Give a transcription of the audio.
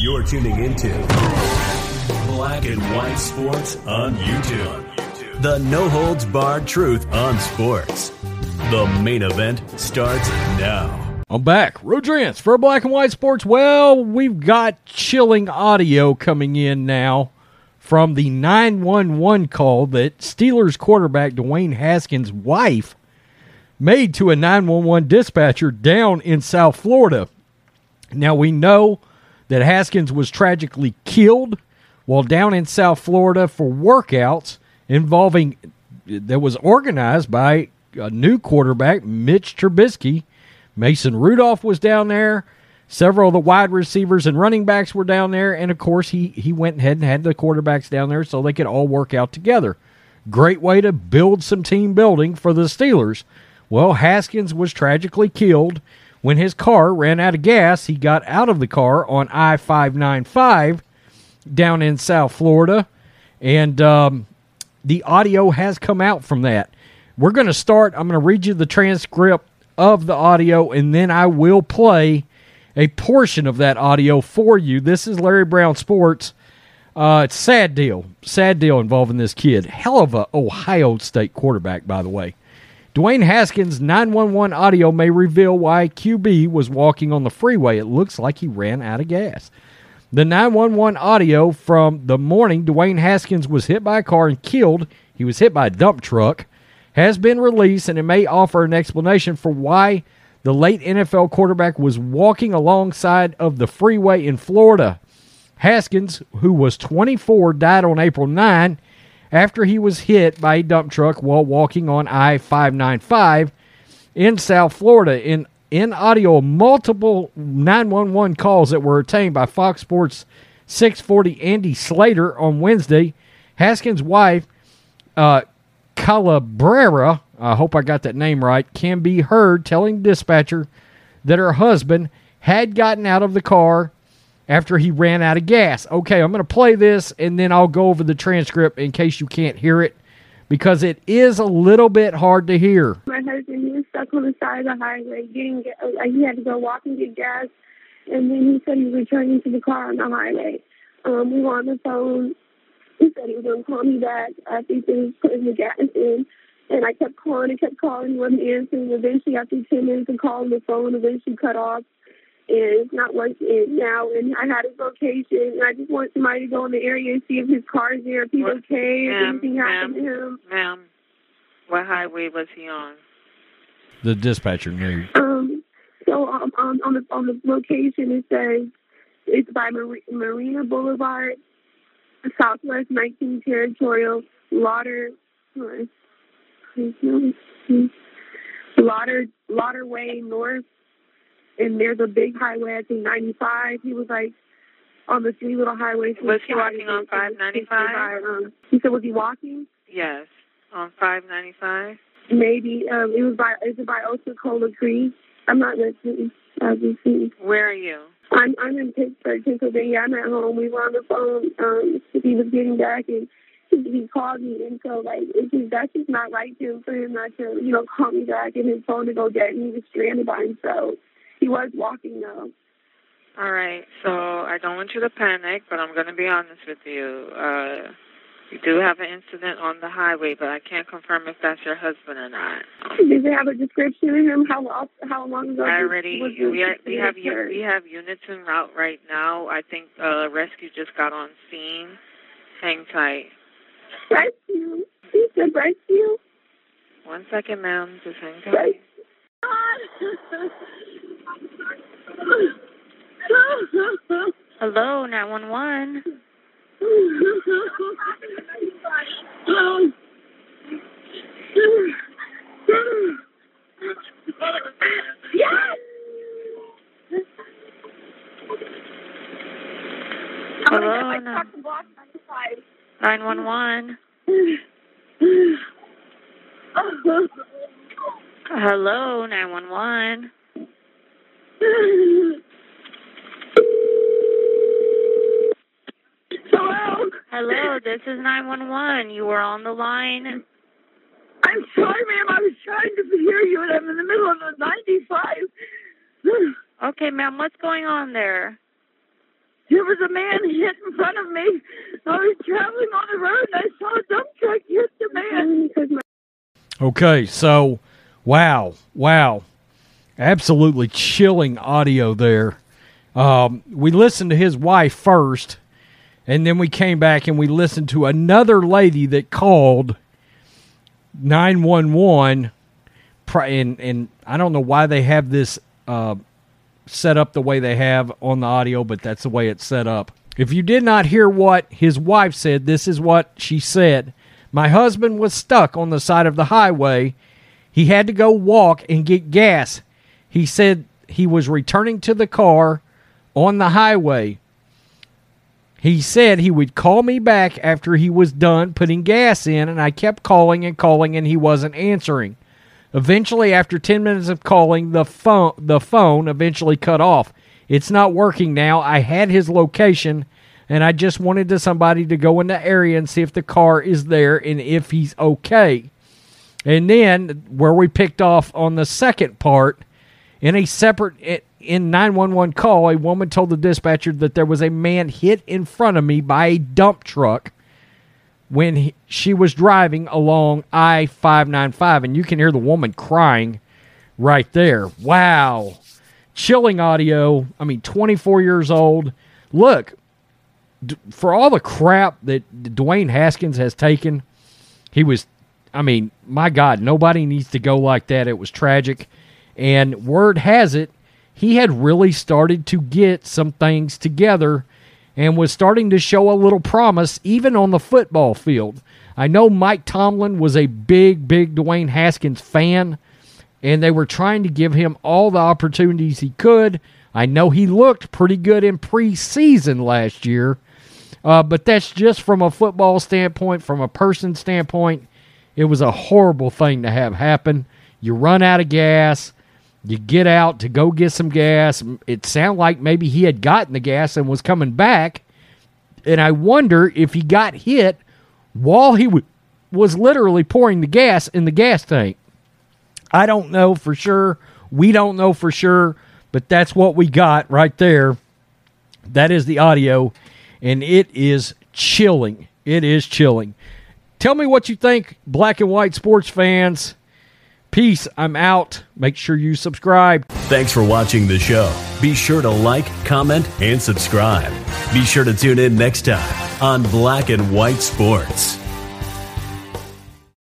You're tuning into Black and White Sports on YouTube. The no holds barred truth on sports. The main event starts now. I'm back. Rodrance for Black and White Sports. Well, we've got chilling audio coming in now from the 911 call that Steelers quarterback Dwayne Haskins' wife made to a 911 dispatcher down in South Florida. Now, we know that Haskins was tragically killed while down in South Florida for workouts involving that was organized by a new quarterback, Mitch Trubisky. Mason Rudolph was down there. Several of the wide receivers and running backs were down there, and of course, he he went ahead and had the quarterbacks down there so they could all work out together. Great way to build some team building for the Steelers. Well, Haskins was tragically killed when his car ran out of gas. He got out of the car on I 595 down in South Florida, and um, the audio has come out from that. We're going to start. I'm going to read you the transcript of the audio, and then I will play a portion of that audio for you. This is Larry Brown Sports. Uh, it's sad deal, sad deal involving this kid. Hell of a Ohio State quarterback, by the way. Dwayne Haskins' 911 audio may reveal why QB was walking on the freeway. It looks like he ran out of gas. The 911 audio from the morning Dwayne Haskins was hit by a car and killed, he was hit by a dump truck, has been released and it may offer an explanation for why the late NFL quarterback was walking alongside of the freeway in Florida. Haskins, who was 24, died on April 9 after he was hit by a dump truck while walking on I 595 in South Florida. In, in audio, multiple 911 calls that were obtained by Fox Sports 640 Andy Slater on Wednesday. Haskins' wife, uh, Calabrera, I hope I got that name right, can be heard telling dispatcher that her husband had gotten out of the car after he ran out of gas. Okay, I'm going to play this and then I'll go over the transcript in case you can't hear it because it is a little bit hard to hear. My husband, was stuck on the side of the highway getting. Like he had to go walk and get gas, and then he said he was returning to the car on the highway. Um, we were on the phone. He said he was going to call me back after he was putting the gas in. And I kept calling and kept calling. He wasn't answering. Eventually, after 10 minutes of calling, the phone eventually cut off. And it's not working now. And I had his location. And I just want somebody to go in the area and see if his car's there, if he's What- okay, if anything happened to him. Ma'am, what highway was he on? The dispatcher knew. Um, so um, on, on the on the location it says it's by Mar- Marina Boulevard, Southwest 19 Territorial, Lauder, Lauder, Lauder Way North, and there's a big highway I think 95. He was like on the three little highways. Was he walking on 595? Um, he said, was he walking? Yes, on 595. Maybe. Um, it was by is it by Osacola Creek? I'm not listening. As you see. Where are you? I'm I'm in Pittsburgh, Pennsylvania. I'm at home. We were on the phone. Um, he was getting back, and he, he called me, and so like it's just, that's just not right to him for him not to you know call me back and his phone to go get me. He was stranded by himself. He was walking though. All right, so I don't want you to panic, but I'm going to be honest with you. Uh, you do have an incident on the highway, but I can't confirm if that's your husband or not. Does it have a description of him? How long how long ago? I already was we are, we have we have units en route right now. I think uh, rescue just got on scene. Hang tight. rescue. He said rescue. One second, ma'am. Just hang tight. Hello, 911. yes. Hello, no. 911. Hello, 911. Hello, this is 911. You were on the line. I'm sorry, ma'am. I was trying to hear you, and I'm in the middle of a 95. Okay, ma'am, what's going on there? There was a man hit in front of me. I was traveling on the road, and I saw a dump truck hit the man. Okay, so wow, wow, absolutely chilling audio there. Um, we listened to his wife first, and then we came back and we listened to another lady that called nine one one. And and I don't know why they have this uh, set up the way they have on the audio, but that's the way it's set up. If you did not hear what his wife said, this is what she said. My husband was stuck on the side of the highway. He had to go walk and get gas. He said he was returning to the car on the highway. He said he would call me back after he was done putting gas in, and I kept calling and calling, and he wasn't answering. Eventually, after 10 minutes of calling, the phone, the phone eventually cut off. It's not working now. I had his location, and I just wanted to somebody to go in the area and see if the car is there and if he's okay. And then, where we picked off on the second part, in a separate in 911 call, a woman told the dispatcher that there was a man hit in front of me by a dump truck when he, she was driving along I 595. And you can hear the woman crying right there. Wow. Chilling audio. I mean, 24 years old. Look, d- for all the crap that Dwayne Haskins has taken, he was, I mean, my God, nobody needs to go like that. It was tragic. And word has it, he had really started to get some things together and was starting to show a little promise even on the football field. I know Mike Tomlin was a big, big Dwayne Haskins fan, and they were trying to give him all the opportunities he could. I know he looked pretty good in preseason last year, uh, but that's just from a football standpoint, from a person standpoint. It was a horrible thing to have happen. You run out of gas. You get out to go get some gas. It sounded like maybe he had gotten the gas and was coming back. And I wonder if he got hit while he w- was literally pouring the gas in the gas tank. I don't know for sure. We don't know for sure, but that's what we got right there. That is the audio, and it is chilling. It is chilling. Tell me what you think, black and white sports fans. Peace. I'm out. Make sure you subscribe. Thanks for watching the show. Be sure to like, comment, and subscribe. Be sure to tune in next time on Black and White Sports.